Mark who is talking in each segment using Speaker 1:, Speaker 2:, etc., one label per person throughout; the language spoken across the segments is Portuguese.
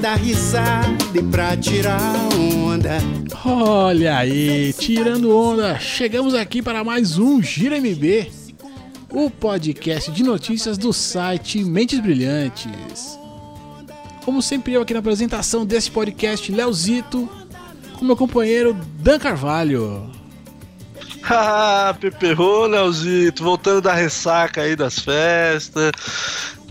Speaker 1: dar risada e pra tirar onda.
Speaker 2: Olha aí, tirando onda, chegamos aqui para mais um Gira MB, o podcast de notícias do site Mentes Brilhantes. Como sempre, eu aqui na apresentação desse podcast, Leozito, com meu companheiro Dan Carvalho.
Speaker 3: Ah, Peperrô, Leozito, voltando da ressaca aí das festas.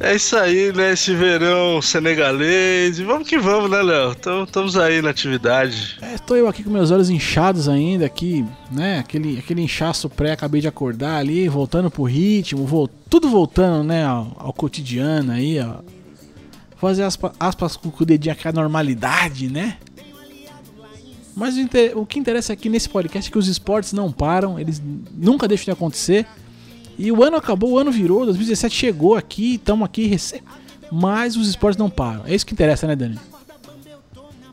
Speaker 3: É isso aí, né? Esse verão senegalês. Vamos que vamos, né, Léo? Estamos aí na atividade.
Speaker 2: É, eu aqui com meus olhos inchados ainda, aqui, né? Aquele, aquele inchaço pré, acabei de acordar ali, voltando pro ritmo, vol tudo voltando, né, ao, ao cotidiano aí, ó. Fazer aspas, aspas com o dedinho aqui a normalidade, né? Mas o, o que interessa aqui nesse podcast é que os esportes não param, eles nunca deixam de acontecer. E o ano acabou, o ano virou, 2017 chegou aqui, estamos aqui recém. Mas os esportes não param. É isso que interessa, né, Dani?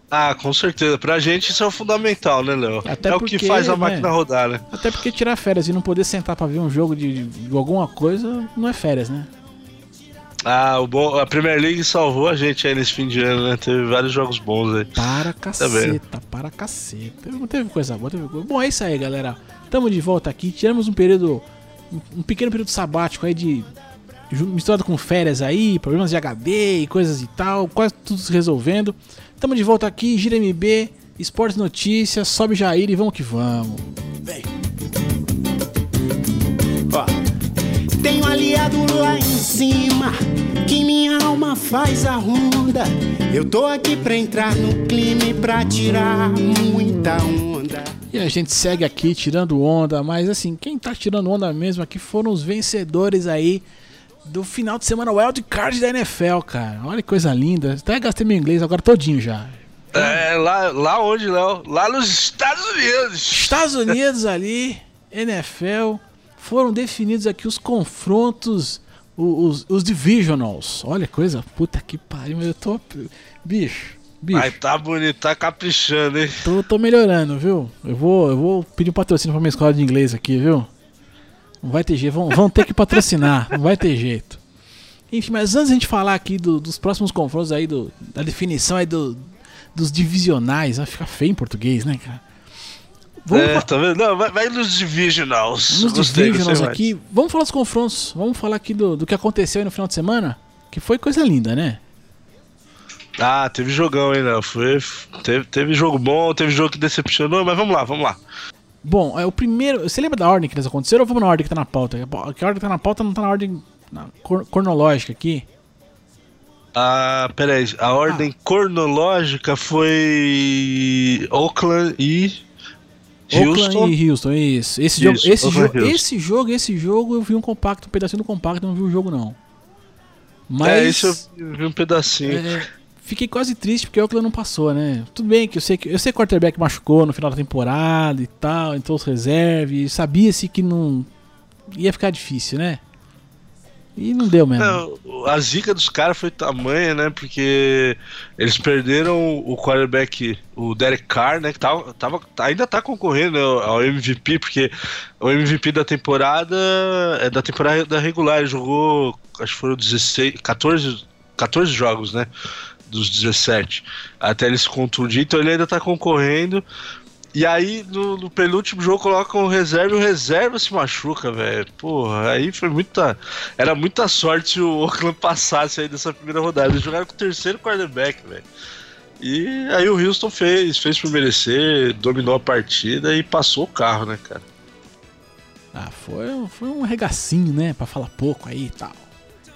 Speaker 3: Ah, com certeza. Pra gente isso é o fundamental, né, Léo? É
Speaker 2: porque,
Speaker 3: o que faz a
Speaker 2: né?
Speaker 3: máquina rodar, né?
Speaker 2: Até porque tirar férias e não poder sentar pra ver um jogo de, de alguma coisa não é férias, né?
Speaker 3: Ah, o bom, a Premier League salvou a gente aí nesse fim de ano, né? Teve vários jogos bons aí.
Speaker 2: Para caceta, para caceta. Teve, teve coisa boa, teve coisa. Bom, é isso aí, galera. Tamo de volta aqui. Tiramos um período. Um pequeno período sabático aí de. misturado com férias aí, problemas de HD e coisas e tal. Quase tudo se resolvendo. Tamo de volta aqui, Gira MB, Esportes Notícias, sobe Jair e vamos que vamos. Vem.
Speaker 1: Tenho um aliado lá em cima que minha alma faz a ronda. Eu tô aqui pra entrar no clima e pra tirar muita onda.
Speaker 2: E a gente segue aqui tirando onda, mas assim, quem tá tirando onda mesmo aqui foram os vencedores aí do final de semana Wild Card da NFL, cara. Olha que coisa linda. Até gastei meu inglês agora todinho já.
Speaker 3: É, lá, lá onde, Léo? Lá nos Estados Unidos.
Speaker 2: Estados Unidos ali, NFL, foram definidos aqui os confrontos, os, os, os divisionals. Olha coisa, puta que pariu, eu tô. Bicho, bicho.
Speaker 3: Ai, tá bonito, tá caprichando, hein?
Speaker 2: Tô, tô melhorando, viu? Eu vou, eu vou pedir um patrocínio pra minha escola de inglês aqui, viu? Não vai ter jeito, vão, vão ter que patrocinar, não vai ter jeito. Enfim, mas antes a gente falar aqui do- dos próximos confrontos aí, do, da definição aí do, dos divisionais, vai ficar feio em português, né, cara? Vamos
Speaker 3: é, tá vendo? Não, vai, vai nos Divisionals.
Speaker 2: nos
Speaker 3: Gostei,
Speaker 2: divisionals
Speaker 3: mais.
Speaker 2: aqui, vamos falar dos confrontos, vamos falar aqui do, do que aconteceu aí no final de semana, que foi coisa linda, né?
Speaker 3: Ah, teve jogão, hein, Léo? Foi, teve, teve jogo bom, teve jogo que decepcionou, mas vamos lá, vamos lá.
Speaker 2: Bom, é o primeiro. Você lembra da ordem que eles aconteceram ou vamos na ordem que tá na pauta? Que a ordem que tá na pauta não tá na ordem na cor- cronológica aqui.
Speaker 3: Ah, peraí, a ordem cronológica foi Oakland e Houston.
Speaker 2: Oakland e Houston, isso. Esse
Speaker 3: Isso,
Speaker 2: jogo, esse, jogo esse jogo, esse jogo, eu vi um compacto, um pedacinho do compacto, não vi o jogo não. Mas
Speaker 3: É, isso eu vi um pedacinho.
Speaker 2: é, fiquei quase triste porque o Oakland não passou, né? Tudo bem que eu sei que eu sei que o quarterback machucou no final da temporada e tal, entrou os reserves, sabia-se que não ia ficar difícil, né? E não deu mesmo.
Speaker 3: Não, a zica dos caras foi tamanha, né? Porque eles perderam o quarterback, o Derek Carr, né? Que tava, tava- ainda tá concorrendo ao MVP, porque o MVP da temporada é da temporada regular. Ele jogou, acho que foram 16, 14, 14 jogos, né? Dos 17. Até ele se contundir, então ele ainda tá concorrendo. E aí, no, no penúltimo jogo, colocam o reserva e o reserva se machuca, velho. Porra, aí foi muita. Era muita sorte se o Oakland passasse aí dessa primeira rodada. Eles jogaram com o terceiro quarterback, velho. E aí o Houston fez, fez por merecer, dominou a partida e passou o carro, né, cara?
Speaker 2: Ah, foi, foi um regacinho, né? Pra falar pouco aí e tal.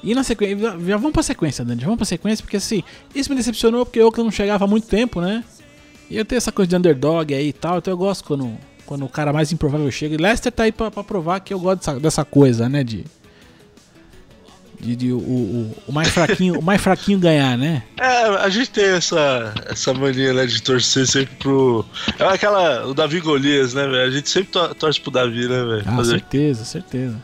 Speaker 2: E na sequência, já- vamos pra sequência, Dani, já vamos pra sequência, porque assim, isso me decepcionou porque o Oakland não chegava há muito tempo, né? E eu tenho essa coisa de underdog aí e tal, então eu gosto quando, quando o cara mais improvável chega. E Lester tá aí pra, pra provar que eu gosto dessa, dessa coisa, né? De. De, de o, o, o mais fraquinho, o mais fraquinho ganhar, né?
Speaker 3: É, a gente tem essa, essa mania, né, de torcer sempre pro. É aquela. O Davi Golias, né, velho? A gente sempre to- torce pro Davi, né, velho?
Speaker 2: Ah,
Speaker 3: Fazer-
Speaker 2: certeza, certeza.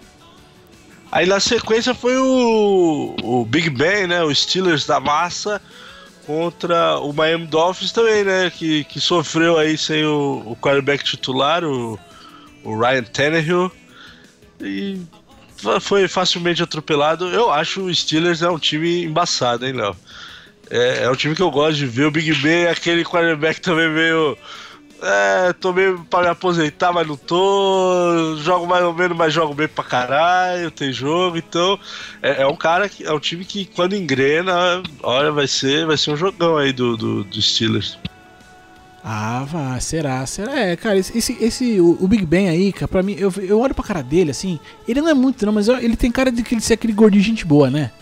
Speaker 3: Aí na sequência foi o, o Big Ben, né? O Steelers da massa contra o Miami Dolphins também, né? Que, que sofreu aí sem o, o quarterback titular, o, o Ryan Tannehill. E foi facilmente atropelado. Eu acho o Steelers é um time embaçado, hein, Léo? É, é um time que eu gosto de ver. O Big Ben é aquele quarterback também meio. É, tô meio pra me aposentar, mas não tô. Jogo mais ou menos, mas jogo bem pra caralho, tem jogo, então. É, é um cara que. É um time que quando engrena, olha, vai ser, vai ser um jogão aí do, do, do Steelers.
Speaker 2: Ah, vai, será, será? É, cara, esse, esse, o, o, Big Ben aí, cara, pra mim, eu, eu olho pra cara dele, assim, ele não é muito não, mas eu, ele tem cara de que ele ser aquele gordinho gente boa, né?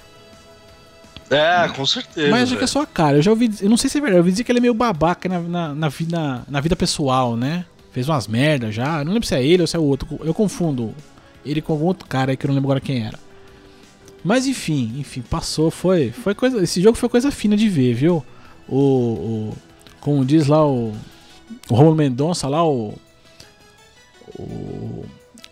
Speaker 3: É, com certeza.
Speaker 2: Mas acho que é só a cara. Eu já ouvi. Eu não sei se é verdade. Eu ouvi dizer que ele é meio babaca na, na, na, vida, na vida pessoal, né? Fez umas merdas já. Eu não lembro se é ele ou se é o outro. Eu confundo ele com algum outro cara aí que eu não lembro agora quem era. Mas enfim, enfim, passou. Foi, foi coisa. Esse jogo foi coisa fina de ver, viu? O. o como diz lá o. O Romulo Mendonça lá, o. O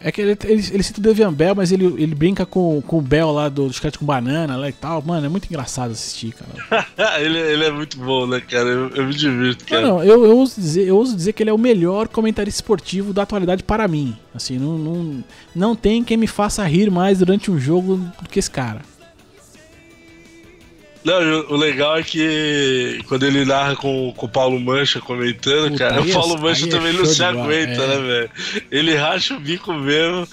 Speaker 2: é que ele, ele, ele cita o Devian Bell, mas ele, ele brinca com, com o Bell lá do, do com Banana lá e tal. Mano, é muito engraçado assistir, cara.
Speaker 3: ele, ele é muito bom, né, cara? Eu, eu me divirto, cara.
Speaker 2: Não, não, eu, eu, ouso dizer, eu ouso dizer que ele é o melhor comentarista esportivo da atualidade para mim. Assim, não, não, não tem quem me faça rir mais durante um jogo do que esse cara.
Speaker 3: Não, o legal é que quando ele narra com, com o Paulo Mancha comentando, Puta, cara, o é Paulo Mancha é também não se aguenta, é. né, velho? Ele racha o bico mesmo,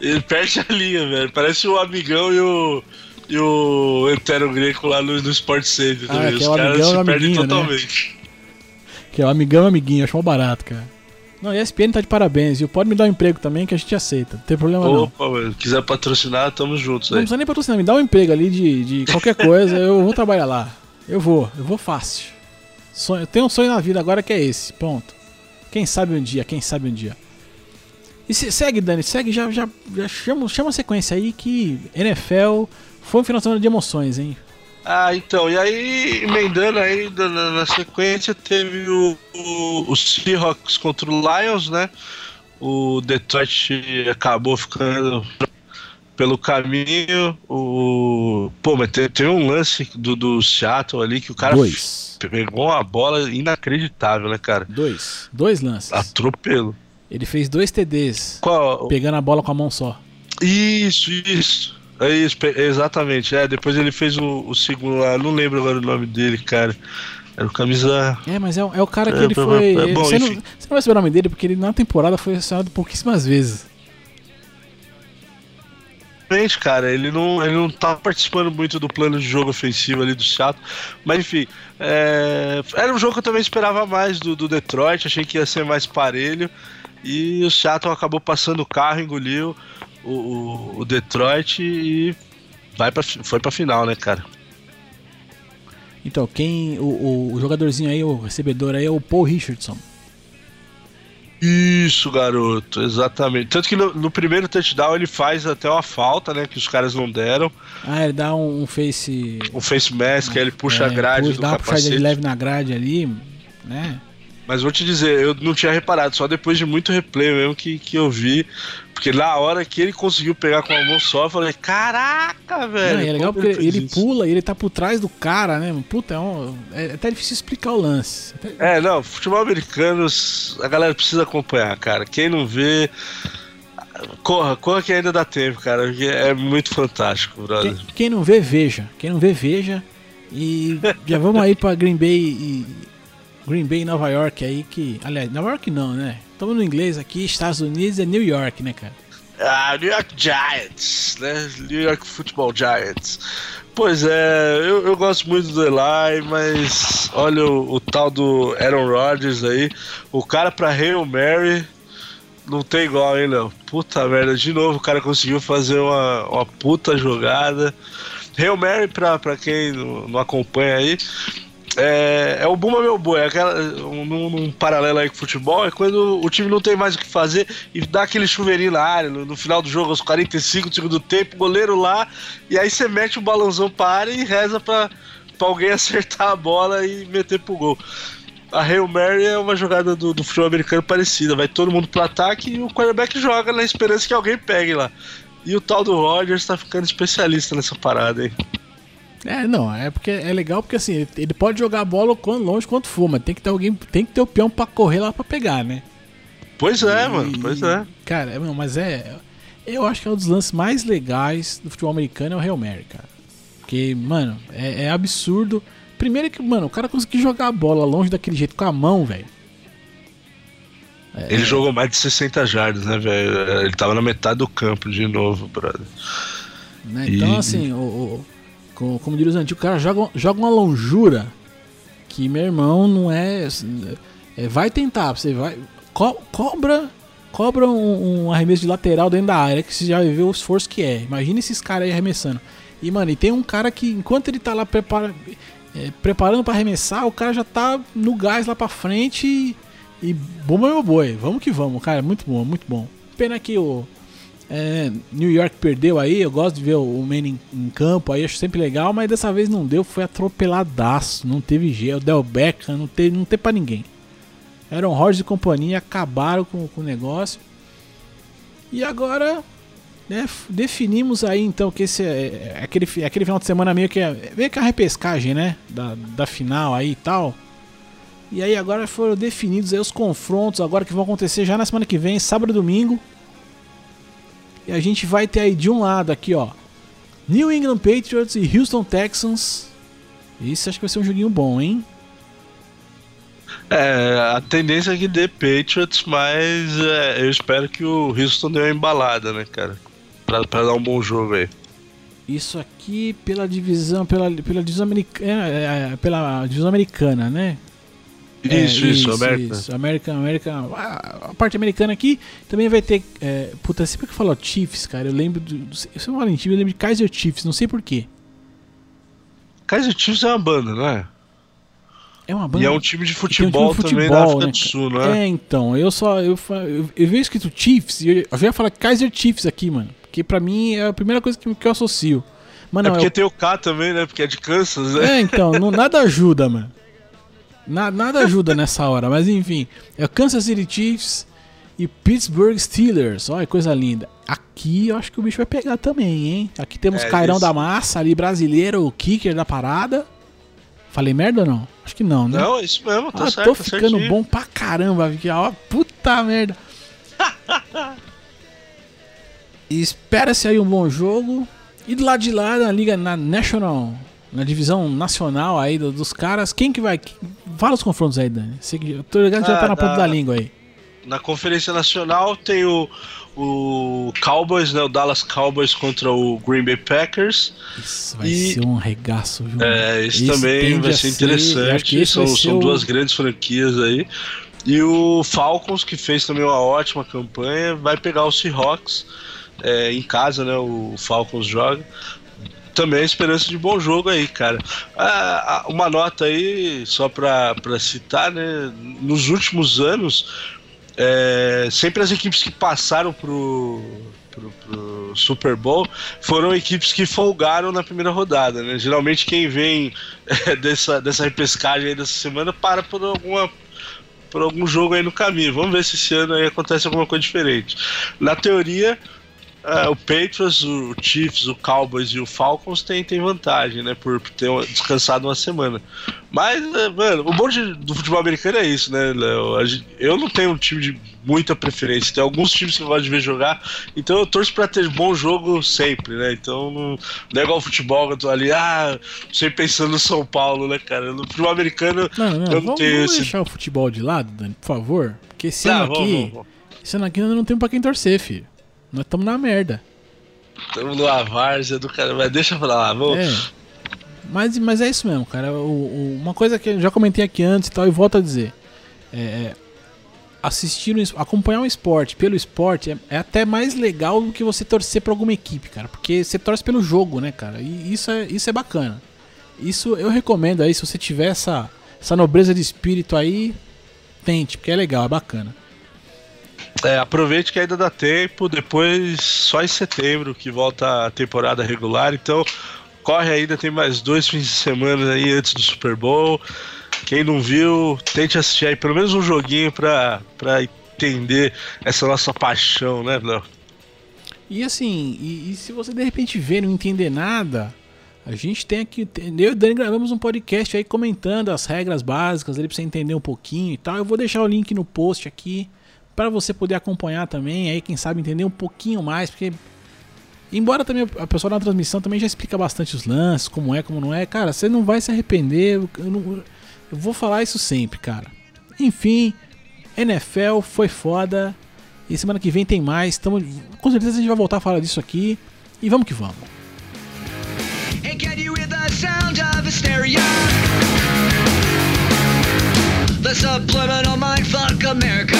Speaker 3: ele perde a linha, velho. Parece o amigão e o. E o Etero Greco lá no, no Sport Center
Speaker 2: ah, também. Os é caras se perdem né? totalmente. Né? Que é o amigão amiguinho, acho mal barato, cara. Não, e a ESPN tá de parabéns, viu? Pode me dar um emprego também que a gente aceita. Não tem problema
Speaker 3: Opa,
Speaker 2: não.
Speaker 3: Opa, quiser patrocinar, tamo juntos
Speaker 2: aí. Não precisa nem patrocinar, me dá um emprego ali de, de qualquer coisa, eu vou trabalhar lá. Eu vou, eu vou fácil. Sonho, eu tenho um sonho na vida agora que é esse, ponto. Quem sabe um dia, quem sabe um dia. E se, segue, Dani, segue, já, já, já chama, chama a sequência aí que NFL foi um final de semana de emoções, hein?
Speaker 3: Ah, então, e aí, emendando aí na, na sequência, teve o, o, o, Seahawks contra o Lions, né? O Detroit acabou ficando pelo caminho. O. Pô, mas teve, teve um lance do, do Seattle ali que o cara
Speaker 2: Dois.
Speaker 3: pegou uma bola inacreditável, né, cara?
Speaker 2: Dois. Dois lances.
Speaker 3: Atropelo.
Speaker 2: Ele fez dois TDs.
Speaker 3: Qual?
Speaker 2: Pegando a bola com a mão só.
Speaker 3: Isso, isso. É isso, exatamente. É, depois ele fez o, o segundo lá, não lembro agora o nome dele, cara. Era o camisa.
Speaker 2: É, mas é, é o cara que é, ele foi. É, bom, você, não, você, não, vai saber o nome dele porque ele na temporada foi acionado pouquíssimas vezes.
Speaker 3: Cara, ele não, ele não tá participando muito do plano de jogo ofensivo ali do Chato. Mas enfim, é, era um jogo que eu também esperava mais do, do Detroit, achei que ia ser mais parelho. E o Seattle acabou passando o carro, engoliu o, o Detroit e vai pra, foi pra final, né, cara?
Speaker 2: Então, quem. O, o, jogadorzinho aí, o recebedor aí é o Paul Richardson.
Speaker 3: Isso, garoto, exatamente. Tanto que no, no, primeiro touchdown ele faz até uma falta, né? Que os caras não deram.
Speaker 2: Ah, ele dá um, um face.
Speaker 3: Um face mask, aí ele puxa é, a grade puxa, do dá capacete. Uma puxada de
Speaker 2: leve na grade ali, né?
Speaker 3: Mas vou te dizer, eu não tinha reparado, só depois de muito replay mesmo que, que eu vi. Porque na hora que ele conseguiu pegar com a mão só, eu falei, caraca, velho. Não,
Speaker 2: é legal porque ele, ele pula e ele tá por trás do cara, né? Puta, é, um, é até difícil explicar o lance.
Speaker 3: É, não, futebol americano, a galera precisa acompanhar, cara. Quem não vê. Corra, corra que ainda dá tempo, cara. É muito fantástico, brother.
Speaker 2: Quem, quem não vê, veja. Quem não vê, veja. E já vamos aí pra Green Bay e Green Bay Nova York aí que. Aliás, Nova York não, né? Estamos no inglês aqui, Estados Unidos é New York, né, cara?
Speaker 3: Ah, New York Giants, né? New York Football Giants. Pois é, eu, eu gosto muito do Eli, mas olha o, o tal do Aaron Rodgers aí. O cara pra Hail Mary não tem igual, hein, não. Puta merda, de novo o cara conseguiu fazer uma, uma puta jogada. Hail Mary, pra, pra quem não, não acompanha aí, é, é o Buma Meu Boi, é aquela, um, num, paralelo aí com o futebol, é quando o time não tem mais o que fazer e dá aquele chuveirinho na área, no, no final do jogo, aos 45 do segundo tempo, goleiro lá, e aí você mete o balãozão pra área e reza pra, pra alguém acertar a bola e meter pro gol. A Hail Mary é uma jogada do, do futebol americano parecida, vai todo mundo pro ataque e o quarterback joga na esperança que alguém pegue lá. E o tal do Rogers tá ficando especialista nessa parada aí.
Speaker 2: É, não, é porque é legal porque assim, ele pode jogar a bola longe quanto for, mas tem que ter alguém, tem que ter o peão para correr lá para pegar, né?
Speaker 3: Pois é, e, mano, pois é.
Speaker 2: Cara, é, mas é Eu acho que é um dos lances mais legais do futebol americano é o Real Mary, cara. Porque, mano, é, é absurdo. Primeiro que, mano, o cara conseguiu jogar a bola longe daquele jeito com a mão, velho.
Speaker 3: É, ele jogou mais de 60 jardas, né, velho? Ele tava na metade do campo de novo, brother.
Speaker 2: Né? Então, e... assim, o, o, como, como diria os antigos, o cara joga, joga uma longura que, meu irmão, não é. é vai tentar, você vai. Co cobra cobra um, um, arremesso de lateral dentro da área, que você já viu o esforço que é. Imagina esses caras aí arremessando. E, mano, e tem um cara que, enquanto ele tá lá prepara, é, preparando para arremessar, o cara já tá no gás lá pra frente e, e bomba meu boi. Vamos que vamos, cara. Muito bom, muito bom. Pena que o é, New York perdeu aí. Eu gosto de ver o Manning em, campo aí, acho sempre legal, mas dessa vez não deu. Foi atropeladaço. Não teve gel. Del Beckham, não teve, não teve pra ninguém. Aaron Rodgers e companhia acabaram com, com o negócio. E agora, né, definimos aí então que esse é, é aquele, é aquele final de semana meio que é meio que a repescagem, né, da, da final aí e tal. E aí agora foram definidos aí os confrontos agora que vão acontecer já na semana que vem, sábado e domingo. E a gente vai ter aí de um lado aqui, ó, New England Patriots e Houston Texans. Isso acho que vai ser um joguinho bom, hein?
Speaker 3: É, a tendência é que dê Patriots, mas é, eu espero que o Houston dê uma embalada, né, cara? Pra, pra dar um bom jogo aí.
Speaker 2: Isso aqui pela divisão, pela, pela divisão americana, é, é, pela divisão americana, né?
Speaker 3: Isso, é, isso, América. Isso,
Speaker 2: América, América. A, parte americana aqui também vai ter. É, puta, sempre que eu falo Chiefs, cara, eu lembro. Do, do, eu falo em time, eu lembro de Kaiser Chiefs, não sei porquê.
Speaker 3: Kaiser Chiefs é uma banda, não é?
Speaker 2: É uma banda.
Speaker 3: E é um time de futebol, um time de futebol também na África né? do Sul, não é?
Speaker 2: É, então. Eu só. Eu, eu, eu vi escrito Chiefs e eu, eu já ia falar Kaiser Chiefs aqui, mano. Porque pra mim é a primeira coisa que, que eu associo.
Speaker 3: Mano, é porque eu... tem o K também, né? Porque é de Kansas, né?
Speaker 2: É, então. Não, nada ajuda, mano. Na, nada ajuda nessa hora. Mas enfim. É o Kansas City Chiefs e Pittsburgh Steelers. Olha, coisa linda. Aqui eu acho que o bicho vai pegar também, hein? Aqui temos é, Cairão da Massa ali, brasileiro, o kicker da parada. Falei merda ou não? Acho que não, né?
Speaker 3: Não, isso mesmo, tá
Speaker 2: ah,
Speaker 3: certo.
Speaker 2: Tô ficando certinho. bom pra caramba, porque, ó, puta merda. Espera-se aí um bom jogo. E do lado de lá, na Liga na National, na divisão nacional aí dos caras, quem que vai. Fala os confrontos aí, Dani. Eu tô ligado que ah, já tá na ponta da língua aí.
Speaker 3: Na Conferência Nacional tem o, o Cowboys, né, o Dallas Cowboys contra o Green Bay Packers.
Speaker 2: Isso vai e, ser um regaço, viu?
Speaker 3: É, isso também vai ser interessante. São, são duas grandes franquias aí. E o Falcons, que fez também uma ótima campanha, vai pegar o Seahawks é, em casa, né? O Falcons joga. Também a esperança de bom jogo aí, cara. Ah, uma nota aí, só para citar, né? Nos últimos anos, é, sempre as equipes que passaram pro, pro, pro, Super Bowl foram equipes que folgaram na primeira rodada, né? Geralmente quem vem é, dessa, dessa repescagem aí dessa semana para por alguma por algum jogo aí no caminho. Vamos ver se esse ano aí acontece alguma coisa diferente. Na teoria, é, o Patriots, o Chiefs, o Cowboys e o Falcons têm, têm vantagem, né? Por ter descansado uma semana. Mas, é, mano, o bom de, do futebol americano é isso, né, Léo? Eu não tenho um time de muita preferência. Tem alguns times que eu gosto de ver jogar. Então eu torço pra ter bom jogo sempre, né? Então não, não é igual o futebol que eu tô ali, ah, sempre pensando no São Paulo, né, cara? No futebol americano
Speaker 2: não, não, eu não vamos, tenho vamos esse... deixar o futebol de lado, Dani, por favor. Porque esse ano aqui. Vamos, vamos. Esse ano aqui ainda não tem pra quem torcer, filho. Nós estamos na merda.
Speaker 3: Estamos no várzea do cara, mas deixa pra lá, vamos.
Speaker 2: É. Mas, mas é isso mesmo, cara. O, o, uma coisa que eu já comentei aqui antes e tal, e volto a dizer. É, é assistir, acompanhar um esporte pelo esporte é, é, até mais legal do que você torcer pra alguma equipe, cara. Porque você torce pelo jogo, né, cara? E isso é, isso é bacana. Isso eu recomendo aí, se você tiver essa, essa nobreza de espírito aí, tente, porque é legal, é bacana.
Speaker 3: É, aproveite que ainda dá tempo, depois só em setembro que volta a temporada regular, então corre ainda, tem mais dois fins de semana aí antes do Super Bowl. Quem não viu, tente assistir aí pelo menos um joguinho pra, entender essa nossa paixão, né, Léo?
Speaker 2: E assim, e, e, se você de repente ver não entender nada, a gente tem aqui, eu e o Dani gravamos um podcast aí comentando as regras básicas ali pra você entender um pouquinho e tal. Eu vou deixar o link no post aqui para você poder acompanhar também, aí quem sabe entender um pouquinho mais, porque embora também a pessoa na transmissão também já explica bastante os lances, como é, como não é, cara, você não vai se arrepender. Eu, não, eu vou falar isso sempre, cara. Enfim, NFL foi foda. E semana que vem tem mais. Tamo, com certeza a gente vai voltar a falar disso aqui. E vamos que vamos. The subliminal mindfuck America.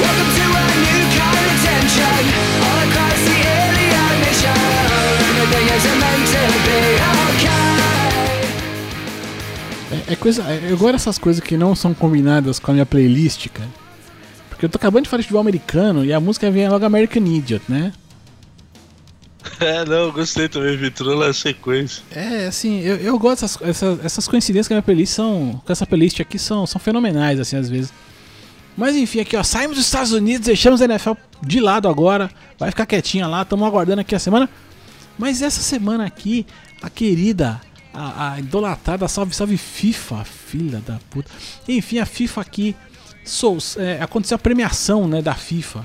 Speaker 2: Welcome to a new kind of tension all across the alien. Everything isn't meant to be okay. É, é coisa. É, eu gosto dessas coisas que não são combinadas com a minha playlist, cara. Porque eu tô acabando de falar de futebol americano e a música vem logo American Idiot, né?
Speaker 3: É, não, gostei também, Vitor, na sequência.
Speaker 2: É, assim, eu, eu gosto dessas essas, essas coincidências com a minha playlist são. Com essa playlist aqui são, são fenomenais, assim, às vezes. Mas enfim, aqui ó, saímos dos Estados Unidos, deixamos a NFL de lado agora. Vai ficar quietinha lá, estamos aguardando aqui a semana. Mas essa semana aqui, a querida, a, a idolatrada Salve Salve FIFA, filha da puta. Enfim, a FIFA aqui, sou, é, aconteceu a premiação né, da FIFA.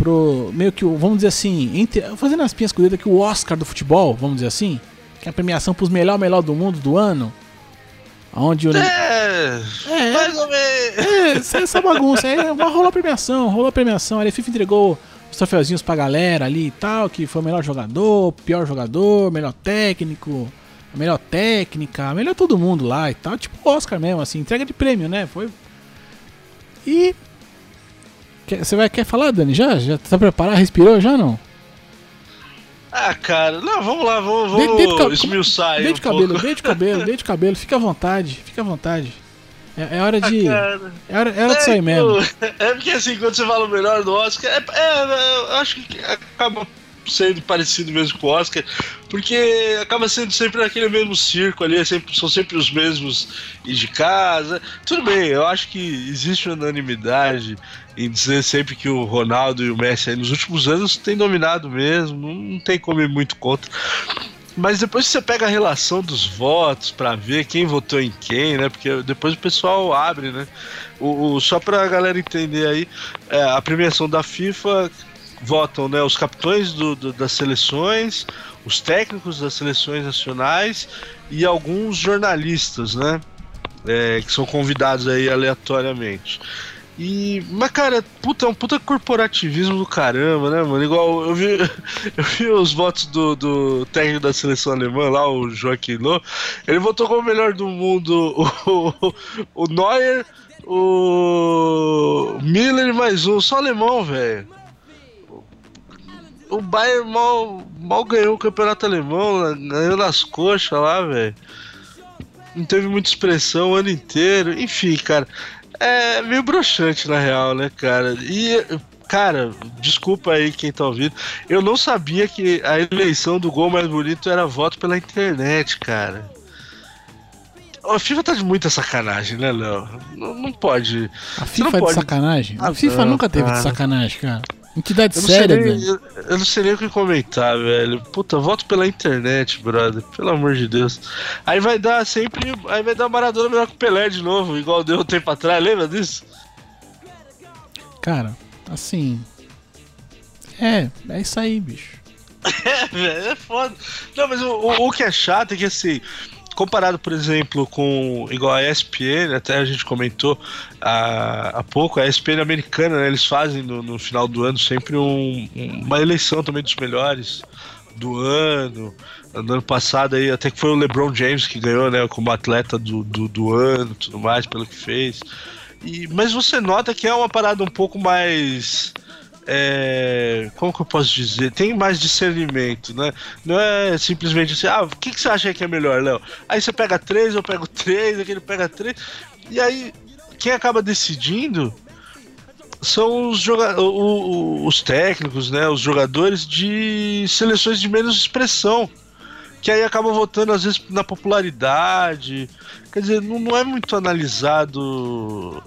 Speaker 2: Pro meio que, vamos dizer assim, entre, fazendo as pinhas com que o Oscar do futebol, vamos dizer assim, que é a premiação pros melhor melhor do mundo do ano. Onde o.
Speaker 3: É, é, mais ou
Speaker 2: menos. É, essa bagunça. É, rolou a premiação, rolou a premiação. Ali a FIFA entregou os troféuzinhos pra galera ali e tal, que foi o melhor jogador, pior jogador, melhor técnico, melhor técnica, melhor todo mundo lá e tal. Tipo Oscar mesmo, assim, entrega de prêmio, né? Foi. E. Você vai quer falar, Dani? Já? Já tá preparado? Respirou já não?
Speaker 3: Ah, cara, não, vamos lá, vamos, vamos de, de, esmiuçar aí.
Speaker 2: Deite um cabelo, deite cabelo, deite cabelo, fica à vontade, fica à vontade. É, é hora de. Ah, é hora, é hora é, de sair mesmo.
Speaker 3: É porque assim, quando você fala o melhor do Oscar, é, é, eu acho que acaba sendo parecido mesmo com o Oscar, porque acaba sendo sempre aquele mesmo circo ali, é sempre, são sempre os mesmos de casa. Tudo bem, eu acho que existe unanimidade em dizer sempre que o Ronaldo e o Messi aí, nos últimos anos têm dominado mesmo, não tem como ir muito contra. Mas depois você pega a relação dos votos para ver quem votou em quem, né? Porque depois o pessoal abre, né? O, o só pra galera entender aí, é, a premiação da FIFA votam né, os capitães do, do, das seleções, os técnicos das seleções nacionais e alguns jornalistas, né? É, que são convidados aí aleatoriamente. E, mas, cara, puta, é um puta corporativismo do caramba, né, mano? Igual eu vi, eu vi os votos do, do técnico da seleção alemã lá, o Joaquim Loh. Ele votou como o melhor do mundo o, o, Neuer, o Miller mais um, só alemão, velho o Bayern mal, mal ganhou o campeonato alemão, ganhou nas coxas lá, velho. Não teve muita expressão o ano inteiro. Enfim, cara, é meio broxante na real, né, cara? E, cara, desculpa aí quem tá ouvindo. Eu não sabia que a eleição do gol mais bonito era voto pela internet, cara. A FIFA tá de muita sacanagem, né, Léo? Não, não pode.
Speaker 2: A FIFA é pode... de sacanagem? A FIFA não, nunca teve cara. de sacanagem, cara. Entidade eu séria, velho.
Speaker 3: Eu, eu, não sei nem o que comentar, velho. Puta, voto pela internet, brother. Pelo amor de Deus. Aí vai dar sempre. Aí vai dar Maradona melhor que o Pelé de novo, igual deu um tempo atrás, lembra disso?
Speaker 2: Cara, assim. É, é isso aí, bicho.
Speaker 3: é, velho, é foda. Não, mas o, o, o que é chato é que assim comparado, por exemplo, com igual a ESPN, até a gente comentou há, há pouco, a ESPN americana, né, eles fazem no, no, final do ano sempre um, uma eleição também dos melhores do ano. No ano passado aí, até que foi o LeBron James que ganhou, né, como atleta do, do, do ano, tudo mais, pelo que fez. E, mas você nota que é uma parada um pouco mais é, como que eu posso dizer? Tem mais discernimento, né? Não é simplesmente assim, ah, o que, que você acha que é melhor, Léo? Aí você pega três, eu pego três, aquele pega três, e aí quem acaba decidindo são os, os técnicos, né? Os jogadores de seleções de menos expressão. Que aí acabam votando às vezes na popularidade. Quer dizer, não, não é muito analisado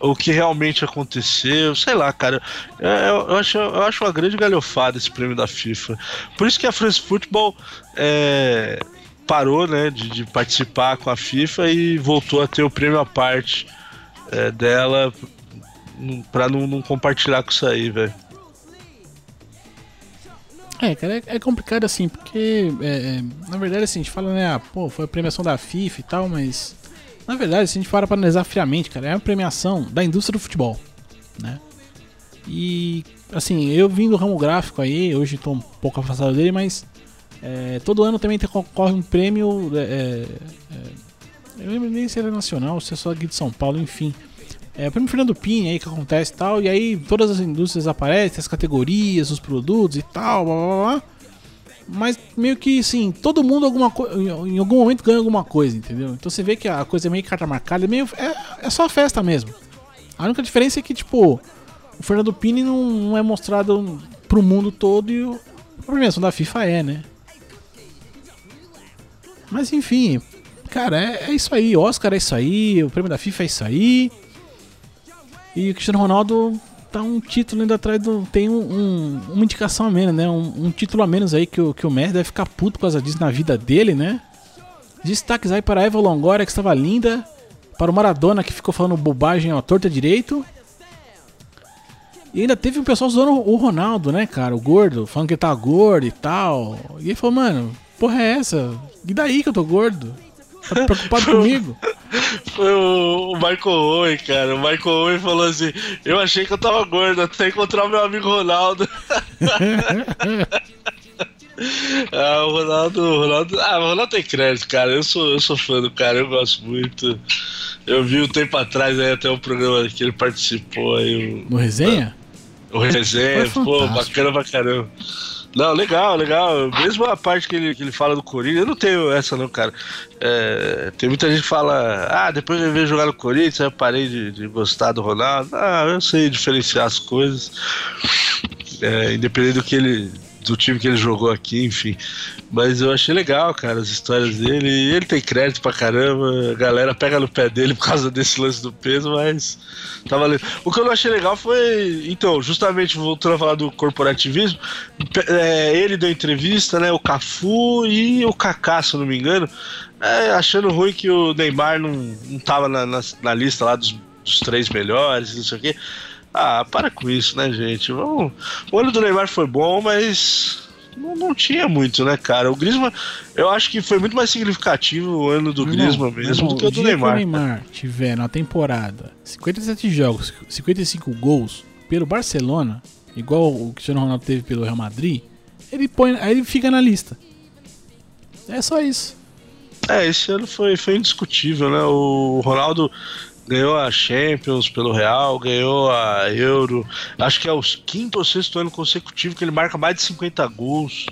Speaker 3: o que realmente aconteceu, sei lá, cara. É, eu, acho, eu acho uma grande galhofada esse prêmio da FIFA. Por isso que a France Football é, parou né, de, de, participar com a FIFA e voltou a ter o prêmio à parte é, dela pra não, não compartilhar com isso aí, velho.
Speaker 2: É, cara, é, é complicado assim, porque é, é, na verdade assim, a gente fala, né, ah, pô, foi a premiação da FIFA e tal, mas na verdade, se a gente para pra analisar friamente, cara, é uma premiação da indústria do futebol, né? E assim, eu vim do ramo gráfico aí, hoje tô um pouco afastado dele, mas é, todo ano também tem, concorre um prêmio. É, é, é eu lembro nem se era nacional, se é só aqui de São Paulo, enfim. É o prêmio Fernando Pini aí que acontece e tal, e aí todas as indústrias aparecem, as categorias, os produtos e tal, blá blá blá. Mas meio que assim, todo mundo alguma em algum momento ganha alguma coisa, entendeu? Então você vê que a coisa é meio carta marcada, é, meio, é, é só festa mesmo. A única diferença é que, tipo, o Fernando Pini não, não é mostrado pro mundo todo e o, a premiação da FIFA é, né? Mas enfim, cara, é, é, isso aí. Oscar é isso aí, o prêmio da FIFA é isso aí. E o Cristiano Ronaldo tá um título ainda atrás do. Tem um, um, uma indicação a menos, né? Um, um, título a menos aí que o, que o Messi deve ficar puto por causa disso na vida dele, né? Destaques aí para a Eva Longoria, que estava linda. Para o Maradona, que ficou falando bobagem à torta direito. E ainda teve um pessoal usando o Ronaldo, né, cara? O gordo, falando que ele tá gordo e tal. E ele falou, mano, porra é essa? E daí que eu tô gordo? Tá preocupado comigo?
Speaker 3: Foi o, Michael Owen, cara. O Michael Owen falou assim: Eu achei que eu tava gordo até encontrar o meu amigo Ronaldo. ah, o Ronaldo, o Ronaldo. Ah, o Ronaldo tem crédito, cara. Eu sou, eu sou fã do cara, eu gosto muito. Eu vi um tempo atrás aí até o programa que ele participou aí.
Speaker 2: No resenha?
Speaker 3: O resenha, pô, bacana pra caramba. Não, legal, legal. Mesmo a parte que ele, que ele fala do Corinthians, eu não tenho essa não, cara. É, tem muita gente que fala, ah, depois eu vejo jogar no Corinthians, eu parei de, de, gostar do Ronaldo. Ah, eu sei diferenciar as coisas. É, independente do que ele do time que ele jogou aqui, enfim. Mas eu achei legal, cara, as histórias dele. Ele tem crédito pra caramba. A galera pega no pé dele por causa desse lance do peso, mas tá valendo. O que eu não achei legal foi. Então, justamente voltando a falar do corporativismo, é, ele deu entrevista, né? O Cafu e o Kaká, se não me engano. É, achando ruim que o Neymar não, não tava na, na, na lista lá dos, dos três melhores, não sei o quê. Ah, para com isso, né, gente? Vamos... O ano do Neymar foi bom, mas não, não, tinha muito, né, cara? O Griezmann, eu acho que foi muito mais significativo o ano do Griezmann mesmo do que o do Neymar.
Speaker 2: Se o Neymar tiver na temporada 57 jogos, 55 gols pelo Barcelona, igual o Cristiano Ronaldo teve pelo Real Madrid, ele põe, aí ele fica na lista. É só isso.
Speaker 3: É, esse ano foi, foi indiscutível, né? O Ronaldo ganhou a Champions pelo Real, ganhou a Euro. Acho que é o quinto ou sexto ano consecutivo que ele marca mais de 50 gols.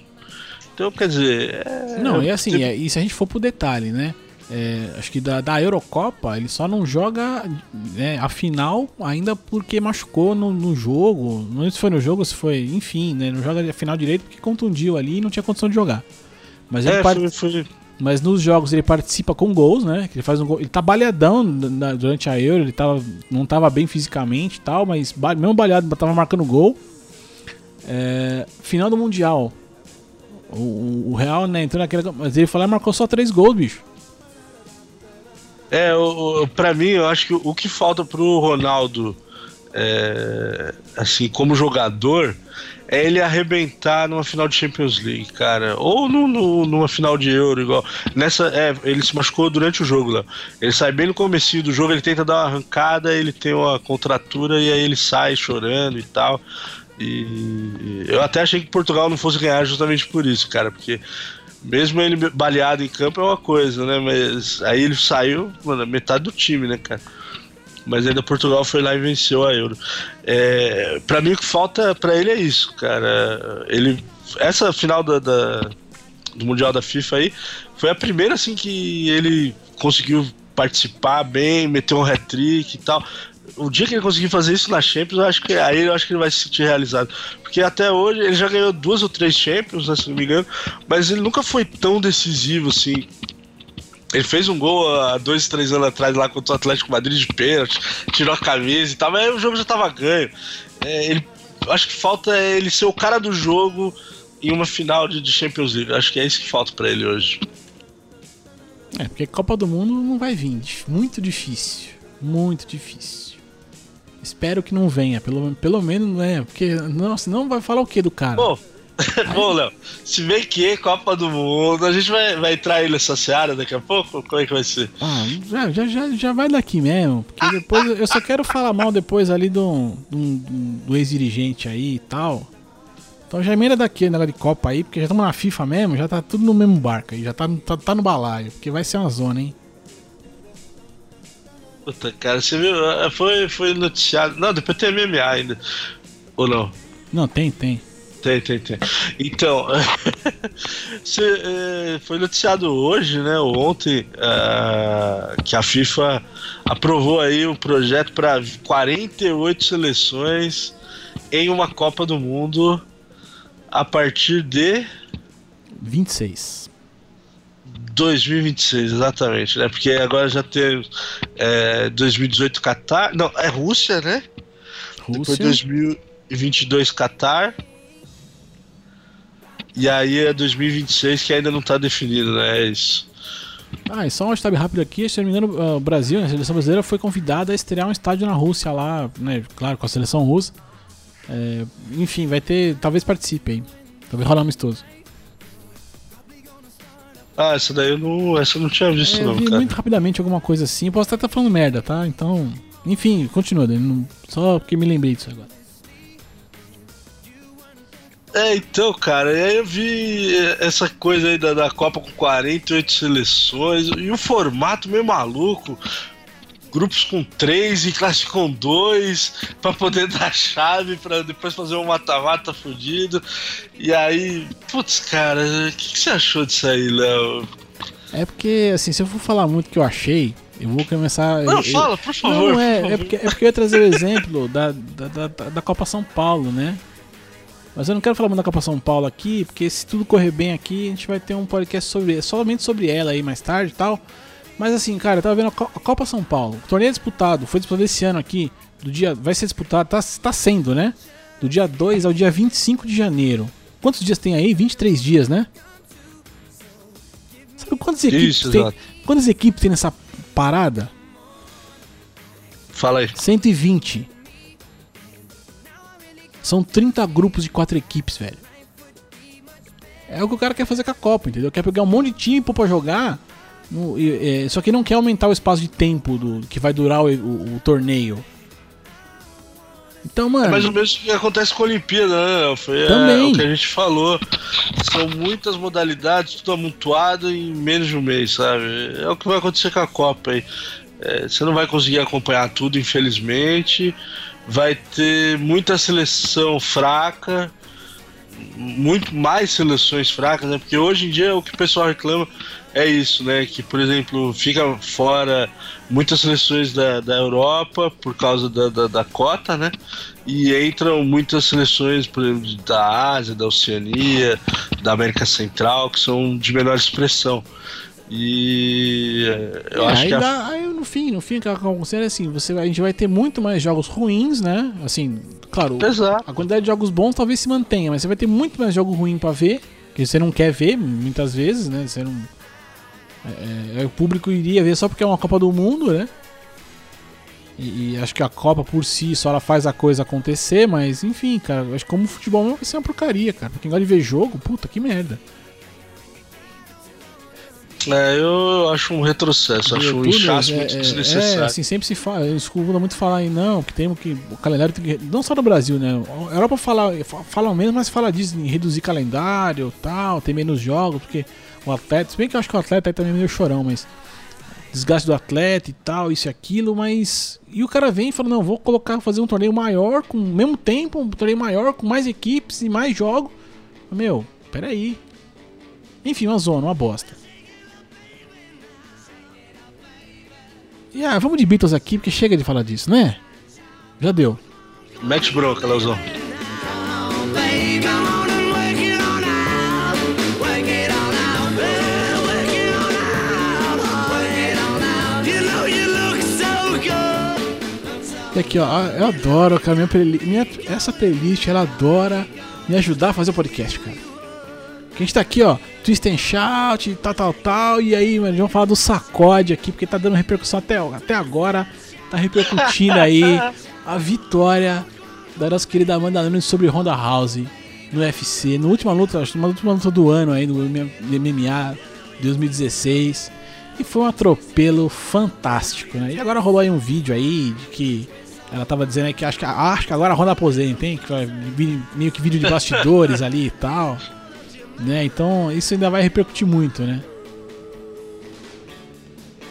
Speaker 3: Então, quer dizer.
Speaker 2: É... Não, e assim, é, e se a gente for pro detalhe, né? É, acho que da, da Eurocopa ele só não joga né, a final ainda porque machucou no, no jogo. Não sei se foi no jogo, se foi, enfim, né? Não joga a final direito porque contundiu ali e não tinha condição de jogar. Mas ele
Speaker 3: é, part... foi, foi,
Speaker 2: mas nos jogos ele participa com gols, né? Ele faz um gol. Ele tá baleadão na, durante a Euro, ele tava, não tava bem fisicamente e tal, mas mesmo baleado, tava marcando gol. É, final do Mundial. O, o, Real, né, entrou naquela. Mas ele falou, marcou só três gols, bicho.
Speaker 3: É, o, o, pra mim, eu acho que o que falta pro Ronaldo, é, assim, como jogador, é ele arrebentar numa final de Champions League, cara. Ou no, no, numa final de Euro, igual. Nessa, é, ele se machucou durante o jogo lá. Ele sai bem no começo do jogo, ele tenta dar uma arrancada, ele tem uma contratura e aí ele sai chorando e tal. E eu até achei que Portugal não fosse ganhar justamente por isso, cara, porque mesmo ele baleado em campo é uma coisa, né? Mas aí ele saiu, mano, metade do time, né, cara? Mas ainda Portugal foi lá e venceu a Euro. É, para mim o que falta para ele é isso, cara. Ele essa final da, da, do mundial da FIFA aí foi a primeira assim que ele conseguiu participar bem, meter um hat-trick e tal. O dia que ele conseguir fazer isso na Champions, eu acho que aí eu acho que ele vai se sentir realizado. Porque até hoje ele já ganhou duas ou três Champions, né, se não me engano, mas ele nunca foi tão decisivo assim ele fez um gol há dois, três anos atrás lá contra o Atlético Madrid de pênalti, tirou a camisa e tal, mas o jogo já tava ganho. É, ele, acho que falta ele ser o cara do jogo em uma final de, de Champions League. Acho que é isso que falta para ele hoje.
Speaker 2: É, porque Copa do Mundo não vai vir, muito difícil. Muito difícil. Espero que não venha, pelo, pelo menos, né? Porque, não, senão vai falar o que do cara?
Speaker 3: Bom, bom, Léo, se bem que é Copa do Mundo, a gente vai, vai entrar ele nessa seara daqui a pouco? Como é que vai ser?
Speaker 2: Ah, já, já, já, vai daqui mesmo. Porque depois eu só quero falar mal depois ali do, do, do ex-dirigente aí e tal. Então já emenda daqui, negócio de Copa aí, porque já estamos na FIFA mesmo, já tá tudo no mesmo barco aí, já tá, tá, tá no balaio, porque vai ser uma zona, hein?
Speaker 3: Puta, cara, você viu? É, foi, foi noticiado. Não, depois tem MMA ainda. Ou não?
Speaker 2: Não, tem, tem.
Speaker 3: Tem, tem, tem. Então, você, é, foi noticiado hoje, né, ontem, uh, que a FIFA aprovou aí um projeto para 48 seleções em uma Copa do Mundo a partir de
Speaker 2: 26.
Speaker 3: 2026, exatamente, né? Porque agora já tem é, 2018 Qatar. Não, é Rússia, né?
Speaker 2: Rússia.
Speaker 3: Depois 2022 Qatar. E aí é 2026 que ainda não tá definido, né? É isso.
Speaker 2: Ah, e só um hashtag rápido aqui, se não me engano, ah, o Brasil, a seleção brasileira foi convidada a estrear um estádio na Rússia lá, né? Claro, com a seleção russa. É, enfim, vai ter. Talvez participe aí. Talvez rolar um amistoso.
Speaker 3: Ah, essa daí eu não. Essa eu não tinha visto,
Speaker 2: É,
Speaker 3: não,
Speaker 2: vi
Speaker 3: cara.
Speaker 2: muito rapidamente alguma coisa assim. Posso até estar falando merda, tá? Então. Enfim, continua, não- Só porque me lembrei disso agora.
Speaker 3: É, então, cara, aí eu vi essa coisa aí da, da Copa com 48 seleções e o formato meio maluco. Grupos com três e classe com dois pra poder dar chave pra depois fazer um mata-mata fudido. E aí, putz, cara, o que, que você achou disso aí, Léo?
Speaker 2: É porque, assim, se eu for falar muito o que eu achei, eu vou começar.
Speaker 3: Não,
Speaker 2: eu-
Speaker 3: fala, por favor.
Speaker 2: Não, é,
Speaker 3: por
Speaker 2: é,
Speaker 3: favor.
Speaker 2: porque, é porque eu ia trazer o exemplo da, da, da, da Copa São Paulo, né? Mas eu não quero falar muito da Copa São Paulo aqui, porque se tudo correr bem aqui, a gente vai ter um podcast sobre, somente sobre ela aí mais tarde e tal. Mas assim, cara, eu tava vendo a Co- a Copa São Paulo. O torneio é disputado, foi disputado esse ano aqui. Do dia, vai ser disputado, tá, tá sendo, né? Do dia 2 ao dia 25 de janeiro. Quantos dias tem aí? 23 dias, né? Sabe quantas equipes
Speaker 3: Isso,
Speaker 2: tem?
Speaker 3: exato.
Speaker 2: Quantas equipes tem nessa parada?
Speaker 3: Fala aí.
Speaker 2: 120. São 30 grupos de 4 equipes, velho. É o que o cara quer fazer com a Copa, entendeu? Quer pegar um monte de time pôr pra jogar. no- e- é, só que não quer aumentar o espaço de tempo do que vai durar o, o- o torneio. Então, mano.
Speaker 3: É mais ou menos o que acontece com a Olimpíada, né? Foi é,
Speaker 2: Também.
Speaker 3: o que a gente falou. São muitas modalidades, tudo amontoado em menos de um mês, sabe? É o que vai acontecer com a Copa aí. É, você não vai conseguir acompanhar tudo, infelizmente. Vai ter muita seleção fraca, muito mais seleções fracas, né? Porque hoje em dia o que o pessoal reclama é isso, né? Que, por exemplo, fica fora muitas seleções da, da Europa por causa da, da, da cota, né? E entram muitas seleções, por exemplo, da Ásia, da Oceania, da América Central, que são de menor expressão. E eh, eu
Speaker 2: É,
Speaker 3: acho que a
Speaker 2: no fim, no fim, o que acontece é assim, você, a gente vai ter muito mais jogos ruins, né? Assim, claro,
Speaker 3: Exato.
Speaker 2: a quantidade de jogos bons talvez se mantenha, mas você vai ter muito mais jogo ruim pra ver, que você não quer ver, muitas vezes, né? Você não. é, é, o público iria ver só porque é uma Copa do Mundo, né? E, e acho que a Copa por si só ela faz a coisa acontecer, mas enfim, cara, acho que como futebol mesmo vai ser uma porcaria, cara. Pra quem gosta de ver jogo, puta que merda.
Speaker 3: É, eu acho um retrocesso, acho um inchaço
Speaker 2: é,
Speaker 3: muito
Speaker 2: é,
Speaker 3: desnecessário.
Speaker 2: É, assim, sempre se fala, eles muito falar aí, não, que temos que. O calendário tem que. Não só no Brasil, né? A Europa fala, fa- fala mesmo, mas fala disso, em reduzir calendário tal, ter menos jogos, porque o atleta. Se bem que eu acho que o atleta aí também é meio chorão, mas. Desgaste do atleta e tal, isso e aquilo, mas. E o cara vem e fala, não, vou colocar, fazer um torneio maior, com o mesmo tempo, um torneio maior, com mais equipes e mais jogos. Meu, peraí. Enfim, uma zona, uma bosta. E ah, vamos de Beatles aqui, porque chega de falar disso, né? Já deu.
Speaker 4: You look so good.
Speaker 2: E aqui, ó, eu adoro, cara, minha, minha essa playlist, ela adora me ajudar a fazer o podcast, cara. Porque a gente tá aqui, ó, twist and shout, tal, tal, tal, e aí, mano, vamos falar do sacode aqui, porque tá dando repercussão até, até agora. tá repercutindo aí a vitória da nossa querida Amanda Nunes sobre Ronda House no UFC, na última luta, acho que na última luta do ano aí, no MMA 2016. E foi um atropelo fantástico, né? E agora rolou aí um vídeo aí de que ela tava dizendo que acho que, acho que agora a Ronda aposenta, hein? Que vai meio que vídeo de bastidores ali e tal. Né? Então isso ainda vai repercutir muito, né?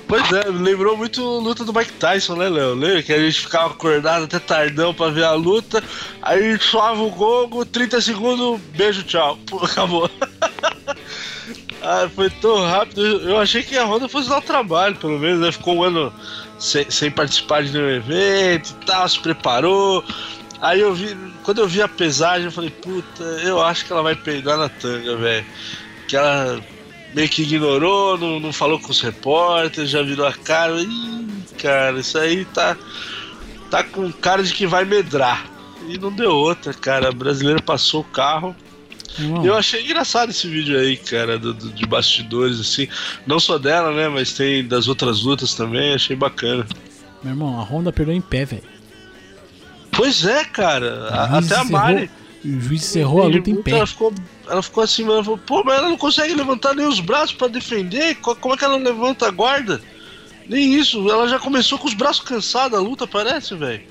Speaker 3: Pois é, lembrou muito a luta do Mike Tyson, né, Léo? Lembra que a gente ficava acordado até tardão pra ver a luta, aí suava o gongo, 30 segundos, beijo, tchau. Pô, acabou. ah, foi tão rápido. Eu achei que a Honda fosse dar o trabalho, pelo menos, né? Ficou um ano sem, sem participar de nenhum evento e tal, se preparou. Aí eu vi, quando eu vi a pesagem, eu falei, puta, eu acho que ela vai peidar na tanga, velho. Que ela meio que ignorou, não, não falou com os repórteres, já virou a cara. Ih, cara, isso aí tá, tá com cara de que vai medrar. E não deu outra, cara. A brasileira passou o carro. Eu achei engraçado esse vídeo aí, cara, do, do- de bastidores, assim. Não só dela, né? Mas tem das outras lutas também, achei bacana.
Speaker 2: meu irmão, a Honda perdeu em pé, velho.
Speaker 3: Pois é, cara. a- até a Mari.
Speaker 2: O juiz encerrou a luta em pé.
Speaker 3: Ela ficou, ela ficou assim, mano. Ela falou, Pô, mas ela não consegue levantar nem os braços pra defender. Co- Como é que ela levanta a guarda? Nem isso. Ela já começou com os braços cansados a luta, parece, velho.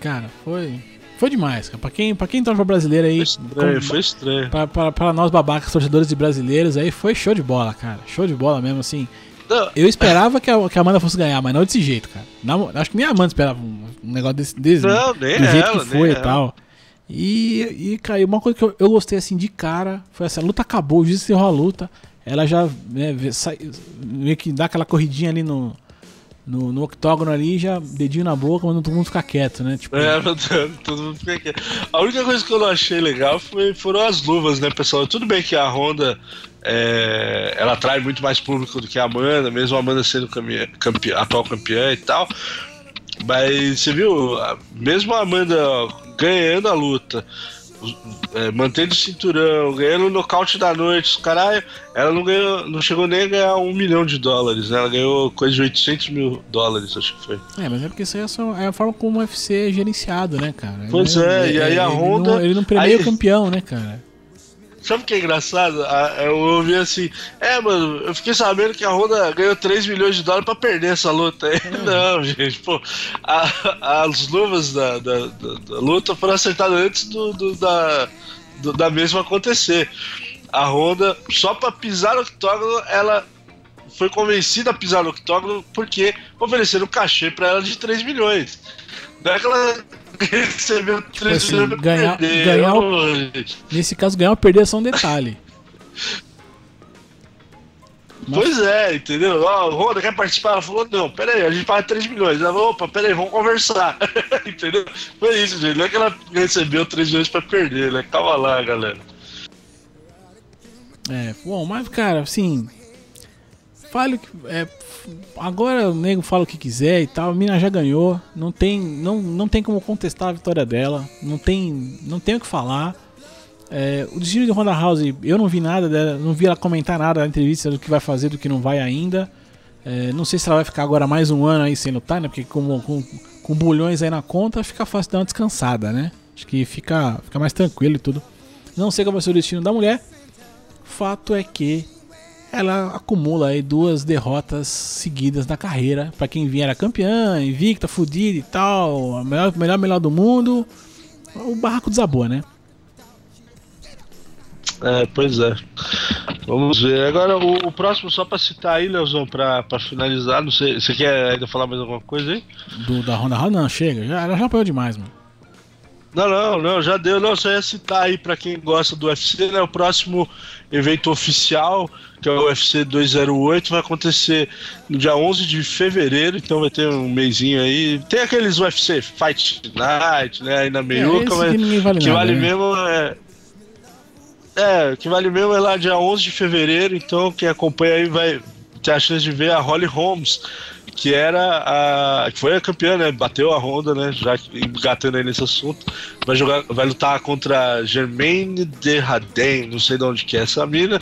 Speaker 2: Cara, foi. Foi demais, cara. Pra quem, pra quem torce pra brasileira aí.
Speaker 3: Foi estranho,
Speaker 2: como-
Speaker 3: foi estranho.
Speaker 2: Pra, pra, pra nós babacas, torcedores de brasileiros aí, foi show de bola, cara. Show de bola mesmo, assim.
Speaker 3: Não,
Speaker 2: Eu esperava que a, que a Amanda fosse ganhar, mas não desse jeito, cara. Não, acho que nem a Amanda esperava um, um negócio desse, desse
Speaker 3: Não,
Speaker 2: do jeito
Speaker 3: ela,
Speaker 2: que foi e
Speaker 3: ela.
Speaker 2: tal. E, e, cara, uma coisa que eu, eu gostei assim de cara foi assim, a luta acabou, o juiz encerrou a luta. Ela já né, sai- meio que dá aquela corridinha ali no, no, no octógono ali, já dedinho na boca, mandando todo mundo ficar quieto, né? Tipo,
Speaker 3: É, todo mundo fica aqui. A única coisa que eu não achei legal foi, foram as luvas, né, pessoal? Tudo bem que a Honda é, ela atrai muito mais público do que a Amanda, mesmo a Amanda sendo campeã, campeã, atual campeã e tal. Mas você viu, mesmo a Amanda ganhando a luta, é, mantendo o cinturão, ganhando o nocaute da noite, os caralho, ela não ganhou, não chegou nem a ganhar um milhão de dólares, né? Ela ganhou coisa de 800 mil dólares, acho que foi.
Speaker 2: É, mas é porque isso aí é, só, é a forma como o UFC é gerenciado, né, cara?
Speaker 3: Pois
Speaker 2: Ele-
Speaker 3: é, e aí a Honda-
Speaker 2: Não, ele não premia
Speaker 3: aí-
Speaker 2: o campeão, né, cara?
Speaker 3: Sabe o que é engraçado? A- Eu ouvi assim, é, mano, eu fiquei sabendo que a Honda ganhou 3 milhões de dólares pra perder essa luta aí. Não, gente, pô, a- as luvas da, da, da- da luta foram acertadas antes do, do- da, do- da mesma acontecer. A Honda, só pra pisar no octógono, ela foi convencida a pisar no octógono porque ofereceram um cachê pra ela de 3 milhões. Não é que ela recebeu 3
Speaker 2: assim,
Speaker 3: milhões pra
Speaker 2: ganhar-
Speaker 3: perder.
Speaker 2: ganhar. Nesse caso, ganhar ou perder é só um detalhe.
Speaker 3: Pois é, entendeu? Ó, Honda quer participar? Ela falou, não, pera aí, a gente paga 3 milhões. Ela falou, opa, pera aí, vamos conversar. entendeu? Foi isso, gente. Não é que ela recebeu 3 milhões pra perder, né? Calma lá, galera.
Speaker 2: É, bom, mas, cara, assim. Fale. É, agora o nego fala o que quiser e tal. A mina já ganhou. Não tem, não, não tem como contestar a vitória dela. Não tem, não tem o que falar. É, o destino de Honda House, eu não vi nada dela, não vi ela comentar nada na entrevista do que vai fazer, do que não vai ainda. É, não sei se ela vai ficar agora mais um ano aí sem lutar, né? Porque com, com, com bulhões aí na conta, fica fácil dar uma descansada, né? Acho que fica, fica mais tranquilo e tudo. Não sei qual vai ser o destino da mulher. Fato é que ela acumula aí duas derrotas seguidas na carreira. Pra quem vinha era campeã, invicta, fudida e tal, a melhor, melhor, melhor do mundo. O barraco desabou, né?
Speaker 3: É, pois é. Vamos ver. Agora, o, o próximo, só pra citar aí, Leozão, pra, pra finalizar, não sei, você quer ainda falar mais alguma coisa aí?
Speaker 2: Do, da Honda House, não, chega. Já, ela já apanhou demais, mano.
Speaker 3: Não, não, não, já deu. Não, só ia citar aí pra quem gosta do UFC, né? O próximo evento oficial, que é o UFC 208, vai acontecer no dia 11 de fevereiro, então vai ter um mêsinho aí. Tem aqueles UFC Fight Night, né? Aí na meiuca,
Speaker 2: esse
Speaker 3: mas
Speaker 2: que vale
Speaker 3: que
Speaker 2: nada,
Speaker 3: vale
Speaker 2: né?
Speaker 3: mesmo é. É, o que vale mesmo é lá dia 11 de fevereiro, então quem acompanha aí vai ter a chance de ver a Holly Holmes, que era a. que foi a campeã, né? Bateu a Honda, né? Já engatando aí nesse assunto. Vai jogar, vai lutar contra Germaine de Raden, não sei de onde que é essa mina.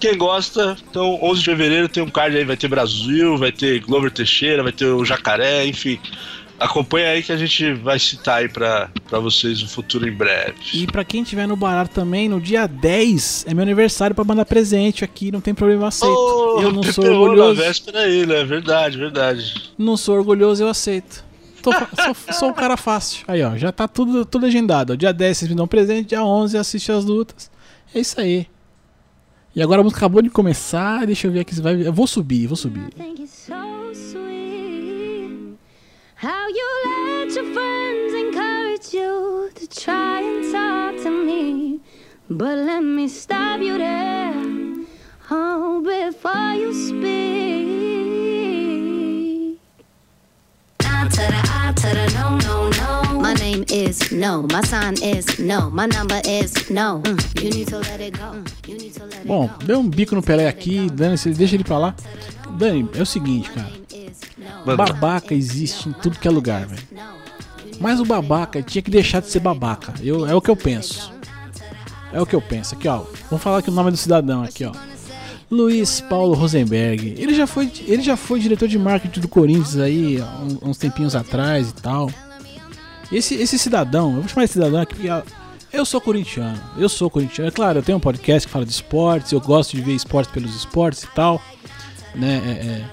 Speaker 3: Quem gosta, então 11 de fevereiro tem um card aí, vai ter Brasil, vai ter Glover Teixeira, vai ter o Jacaré, enfim. Acompanha aí que a gente vai citar aí pra, pra vocês no futuro em breve.
Speaker 2: E pra quem tiver no barato também, no dia 10 é meu aniversário pra mandar presente aqui, não tem problema, eu aceito.
Speaker 3: Oh,
Speaker 2: eu não sou orgulhoso.
Speaker 3: Na véspera aí, né? Verdade, verdade.
Speaker 2: Não sou orgulhoso, eu aceito. Tô sou, sou um cara fácil. Aí, ó, já tá tudo, tudo agendado. Dia 10 vocês me dão presente, dia 11 assiste as lutas. É isso aí. E agora a música acabou de começar, deixa eu ver aqui se vai. Eu vou subir, vou subir.
Speaker 5: think it's so how you let your friends encourage you to try and talk to me. But let me stop you there, oh, before you speak. I to the I to the no, no, no. My name is no. My sign is no. My number is no. Mm, You need to let it go. You need to let it
Speaker 2: Bom,
Speaker 5: go.
Speaker 2: deu um bico no Pelé aqui, Dani, deixa ele pra lá. Dani, é o seguinte, cara. Babaca existe em tudo que é lugar, velho. Mas o babaca tinha que deixar de ser babaca. Eu, é o que eu penso. É o que eu penso. Aqui, ó. Vamos falar aqui o nome do cidadão aqui, ó. Luiz Paulo Rosenberg. Ele já foi, ele já foi diretor de marketing do Corinthians aí, uns tempinhos atrás e tal. Esse, esse cidadão, eu vou chamar de cidadão aqui porque eu sou corintiano. Eu sou corintiano. É claro, eu tenho um podcast que fala de esportes, eu gosto de ver esportes pelos esportes e tal. Né? É, é,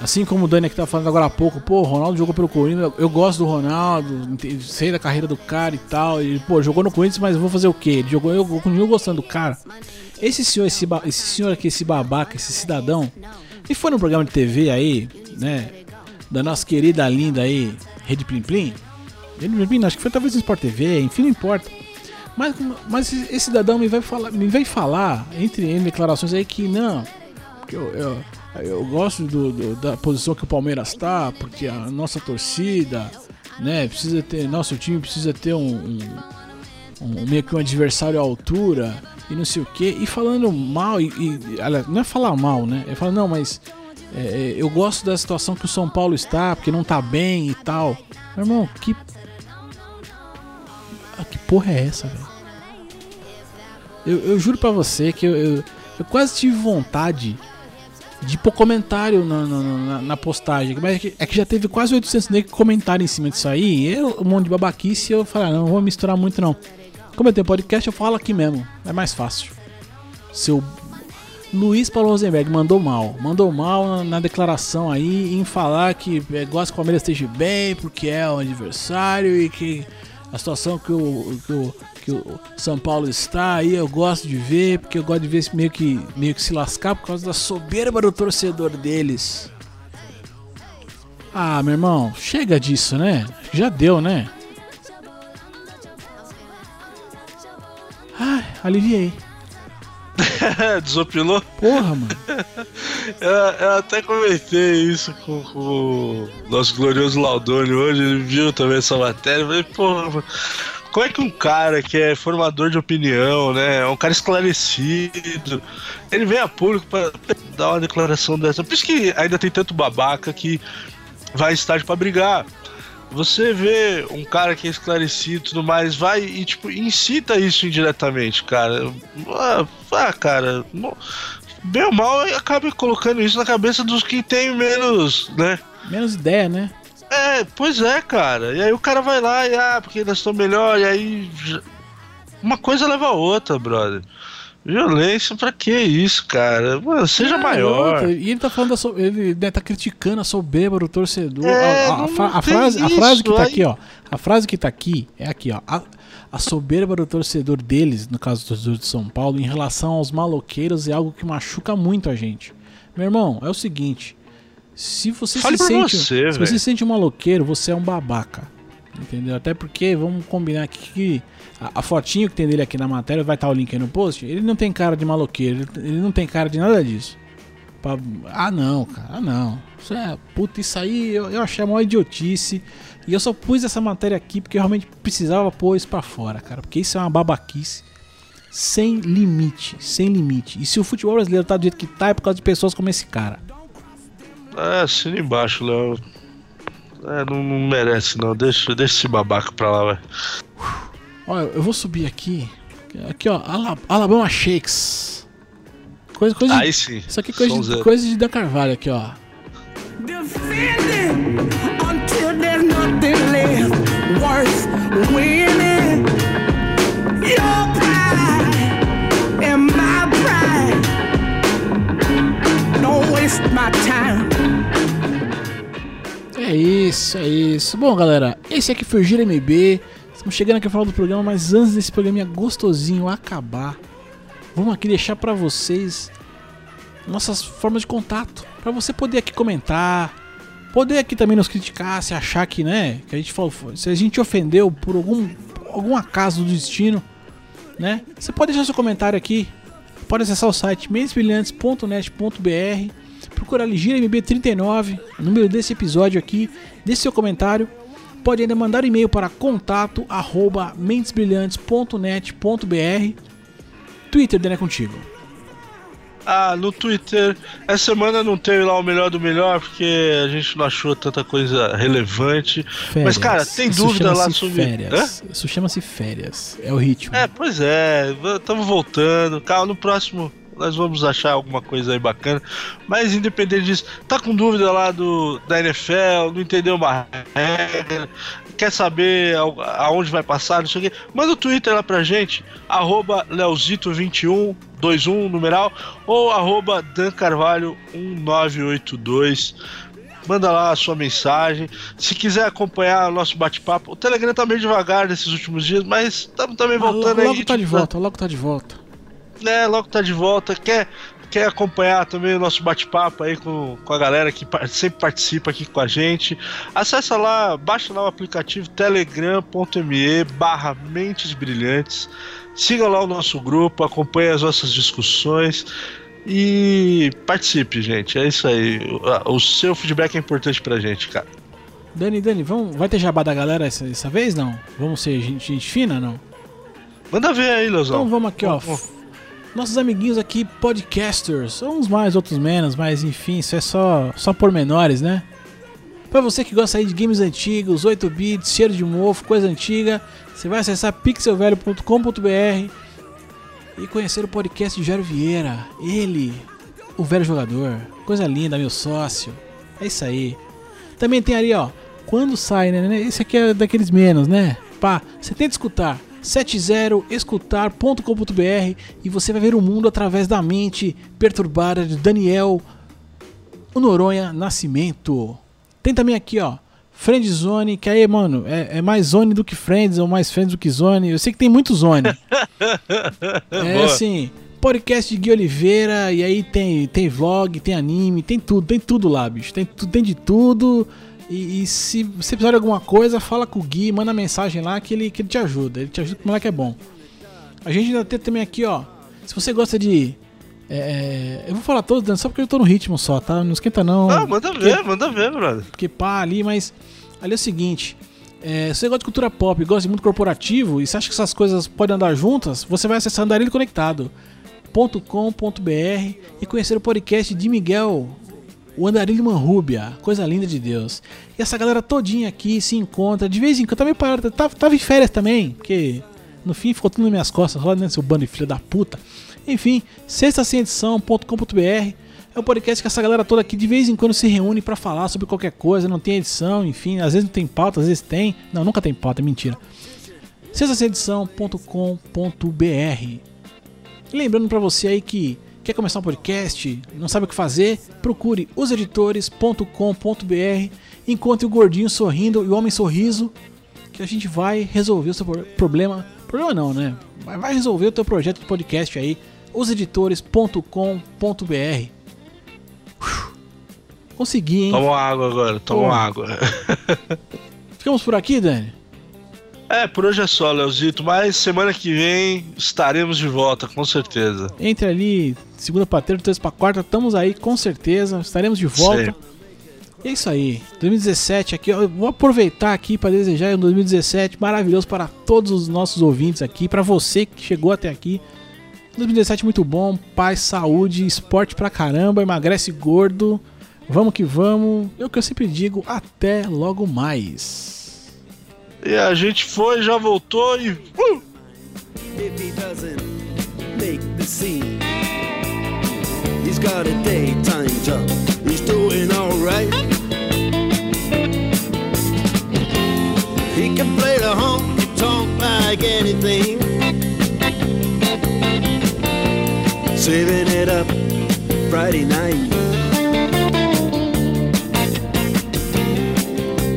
Speaker 2: Assim como o Dani aqui tá falando agora há pouco, pô, o Ronaldo jogou pelo Corinthians, eu gosto do Ronaldo, sei da carreira do cara e tal. E, pô, jogou no Corinthians, mas vou fazer o quê? Ele jogou, eu continuo gostando do cara. Esse senhor, esse, esse senhor aqui, esse babaca, esse cidadão, e foi no programa de TV aí, né? Da nossa querida linda aí, Rede Plim Plim. Rede Plim Plim, acho que foi talvez no Sport TV, enfim, não importa. Mas, mas esse cidadão me vai falar, me vai falar entre em declarações aí que não, porque eu, eu, eu gosto do- do- da posição que o Palmeiras tá, porque a nossa torcida, né, precisa ter, nosso time precisa ter um, um, um- meio que um adversário à altura e não sei o que, e falando mal, e, e não é falar mal, né, é falar, não, mas é, é, eu gosto da situação que o São Paulo está, porque não tá bem e tal. Meu irmão, que. Ah, que porra é essa, velho? Eu, eu juro pra você que eu, eu, eu quase tive vontade de pôr comentário na, na, na- na postagem. Mas é que, é que já teve quase 800 negros que em cima disso aí. Eu, um monte de babaquice. Eu falei, ah, não, não vou misturar muito não. Como eu tenho podcast, eu falo aqui mesmo. É mais fácil. Seu Luiz Paulo Rosenberg mandou mal. Mandou mal na, declaração aí em falar que é, gosta que o Palmeiras esteja bem, porque é o adversário e que a situação que o, que o, que o São Paulo está aí eu gosto de ver, porque eu gosto de ver meio que, meio que se lascar por causa da soberba do torcedor deles. Ah, meu irmão, chega disso, né? Já deu, né? Ai, aliviei.
Speaker 3: Desopilou?
Speaker 2: Porra, mano.
Speaker 3: Eu, eu até comentei isso com, com o nosso glorioso Laudoni hoje, ele viu também essa matéria. Eu falei, porra, mano, como é que um cara que é formador de opinião, né? Um cara esclarecido, ele vem a público pra dar uma declaração dessa. Por isso que ainda tem tanto babaca que vai estádio pra brigar. Você vê um cara que é esclarecido e tudo mais, vai e tipo, incita isso indiretamente, cara. Ah, ah, cara, bem ou mal acaba colocando isso na cabeça dos que tem menos, né?
Speaker 2: Menos ideia, né?
Speaker 3: É, pois é, cara. E aí o cara vai lá e ah, porque nós estamos melhor, e aí. Uma coisa leva a outra, brother. Violência, pra que isso, cara? Mano, seja
Speaker 2: É,
Speaker 3: maior.
Speaker 2: outra, E ele tá falando da so... ele né, tá criticando a soberba do torcedor.
Speaker 3: É,
Speaker 2: a, a- a a frase, a frase que tá
Speaker 3: aí-
Speaker 2: aqui, ó. A frase que tá aqui é aqui, ó. A, a soberba do torcedor deles, no caso do torcedor de São Paulo, em relação aos maloqueiros é algo que machuca muito a gente. Meu irmão, é o seguinte. Se você
Speaker 3: Fale
Speaker 2: se sente,
Speaker 3: você,
Speaker 2: se você sente um maloqueiro, você é um babaca. Entendeu? Até porque, vamos combinar aqui que a, a fotinho que tem dele aqui na matéria, vai estar o link aí no post, ele não tem cara de maloqueiro, ele, ele não tem cara de nada disso. Pra- ah não, cara, ah não. Isso é, puta, isso aí eu, eu achei a maior idiotice. E eu só pus essa matéria aqui porque eu realmente precisava pôr isso pra fora, cara. Porque isso é uma babaquice sem limite, sem limite. E se o futebol brasileiro tá do jeito que tá, é por causa de pessoas como esse cara.
Speaker 3: É, assina embaixo, Léo. É, não, não merece, não. Deixa, deixa esse babaca pra lá, vai.
Speaker 2: Olha, eu vou subir aqui. Aqui, ó, Ala- Alabama Shakes. Coisa, coisa de-
Speaker 3: Aí sim.
Speaker 2: Isso aqui é coisa de, coisa de Dan Carvalho aqui, ó.
Speaker 6: defending until there's nothing left worth winning. Your pride and my pride. Don't waste my time.
Speaker 2: Isso, é isso. Bom, galera, esse aqui foi o Gira MB. Estamos chegando aqui ao final do programa, mas antes desse programinha gostosinho acabar, vamos aqui deixar pra vocês nossas formas de contato, Pra você poder aqui comentar, poder aqui também nos criticar, se achar que, né, que a gente falou, se a gente ofendeu por algum algum acaso do destino, né? Você pode deixar seu comentário aqui. Pode acessar o site mensbrilhantes.net.br Procura ali Gira MB39, número desse episódio aqui, deixe seu comentário. Pode ainda mandar e-mail para contato arroba mentesbrilhantes.net.br Twitter, Dani, é contigo.
Speaker 3: Ah, no Twitter, essa semana não teve lá o melhor do melhor, porque a gente não achou tanta coisa relevante. Mas, cara, tem
Speaker 2: Isso
Speaker 3: dúvida lá sobre.
Speaker 2: Férias. Isso chama-se férias. É o ritmo.
Speaker 3: É, pois é, estamos voltando. Calma, no próximo nós vamos achar alguma coisa aí bacana. Mas independente disso, tá com dúvida lá do da NFL, não entendeu uma regra, quer saber ao- aonde vai passar, não sei o quê, manda o Twitter lá pra gente, arroba Leozito21, 21 numeral, ou arroba Dan Carvalho 1982. Manda lá a sua mensagem. Se quiser acompanhar o nosso bate-papo, o Telegram tá meio devagar nesses últimos dias, mas estamos também
Speaker 2: Mas
Speaker 3: voltando
Speaker 2: logo,
Speaker 3: aí.
Speaker 2: logo tá de
Speaker 3: tipo,
Speaker 2: volta, logo tá de volta.
Speaker 3: Né, logo tá de volta. Quer, quer acompanhar também o nosso bate-papo aí com, com a galera que sempre participa aqui com a gente? Acessa lá, baixa lá o aplicativo telegram.me barra Mentes Brilhantes. Siga lá o nosso grupo, acompanhe as nossas discussões e participe, gente. É isso aí. O, o seu feedback é importante pra gente, cara.
Speaker 2: Dani, Dani, vamos, vai ter jabá da galera essa, essa vez, não? Vamos ser gente, gente fina, não?
Speaker 3: Manda ver aí, Leozão.
Speaker 2: Então vamos aqui, ó.
Speaker 3: Vamos.
Speaker 2: Nossos amiguinhos aqui, podcasters, uns mais, outros menos, mas enfim, isso é só, só pormenores, né? Pra você que gosta aí de games antigos, 8 bits, cheiro de mofo, coisa antiga, você vai acessar pixelvelho.com.br e conhecer o podcast de Jairo Vieira. Ele, o velho jogador. Coisa linda, meu sócio. É isso aí. Também tem ali, ó, quando sai, né? Esse aqui é daqueles menos, né? Pá, você tenta escutar 70escutar.com.br e você vai ver o mundo através da mente perturbada de Daniel o Noronha Nascimento. Tem também aqui, ó, Friend Zone, que aí, mano, é, é mais Zone do que Friends, ou mais Friends do que Zone. Eu sei que tem muito Zone. é
Speaker 3: Boa.
Speaker 2: assim, podcast de Gui Oliveira, e aí tem, tem vlog, tem anime, tem tudo, tem tudo lá, bicho. Tem, tem de tudo. E, e se você precisar de alguma coisa, fala com o Gui, manda mensagem lá que ele, que ele te ajuda. Ele te ajuda, que o moleque é bom. A gente ainda tem também aqui, ó. Se você gosta de. é, eu vou falar todos, Dan, só porque eu tô no ritmo só, tá? Não esquenta não.
Speaker 3: Ah, manda
Speaker 2: porque-
Speaker 3: ver, manda ver, brother.
Speaker 2: porque pá ali, mas ali é o seguinte. é, se você gosta de cultura pop gosta de mundo corporativo e você acha que essas coisas podem andar juntas, você vai acessar Andarilho Conectado .com.br e conhecer o podcast de Miguel, o Andarilho Manrubia, coisa linda de Deus. E essa galera todinha aqui se encontra, de vez em quando, também parada, tava, tava em férias também, porque no fim ficou tudo nas minhas costas, roda nesse seu bando de filha da puta. Enfim, sexta sem edição.com.br é um podcast que essa galera toda aqui de vez em quando se reúne pra falar sobre qualquer coisa, não tem edição, enfim, às vezes não tem pauta, às vezes tem. Não, nunca tem pauta, é mentira. sextaedição.com.br e lembrando pra você aí que quer começar um podcast, não sabe o que fazer, procure oseditores.com.br, encontre o gordinho sorrindo e o homem sorriso, que a gente vai resolver o seu pro- problema. Problema não, né? Mas vai resolver o teu projeto de podcast aí, oseditores.com.br. Consegui, hein?
Speaker 3: Toma água agora, toma
Speaker 2: Pô.
Speaker 3: água.
Speaker 2: Ficamos por aqui, Dani?
Speaker 3: É, por hoje é só, Leozito, mas semana que vem estaremos de volta, com certeza.
Speaker 2: Entre ali, segunda pra terça, terça pra quarta, estamos aí com certeza, estaremos de volta.
Speaker 3: Sei.
Speaker 2: E é isso aí, 2017 aqui, eu vou aproveitar aqui para desejar um 2017 maravilhoso para todos os nossos ouvintes aqui, para você que chegou até aqui. 2017 muito bom, paz, saúde, esporte pra caramba, emagrece gordo. Vamos que vamos. É o que eu sempre digo, até logo mais.
Speaker 3: E a gente foi, já voltou e. Uh!
Speaker 7: He's got a daytime job. He's doing alright. He can play the honky tonk like anything. Saving it up Friday night.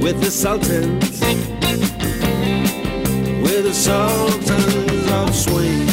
Speaker 7: With the Sultans. With the Sultans of Swing.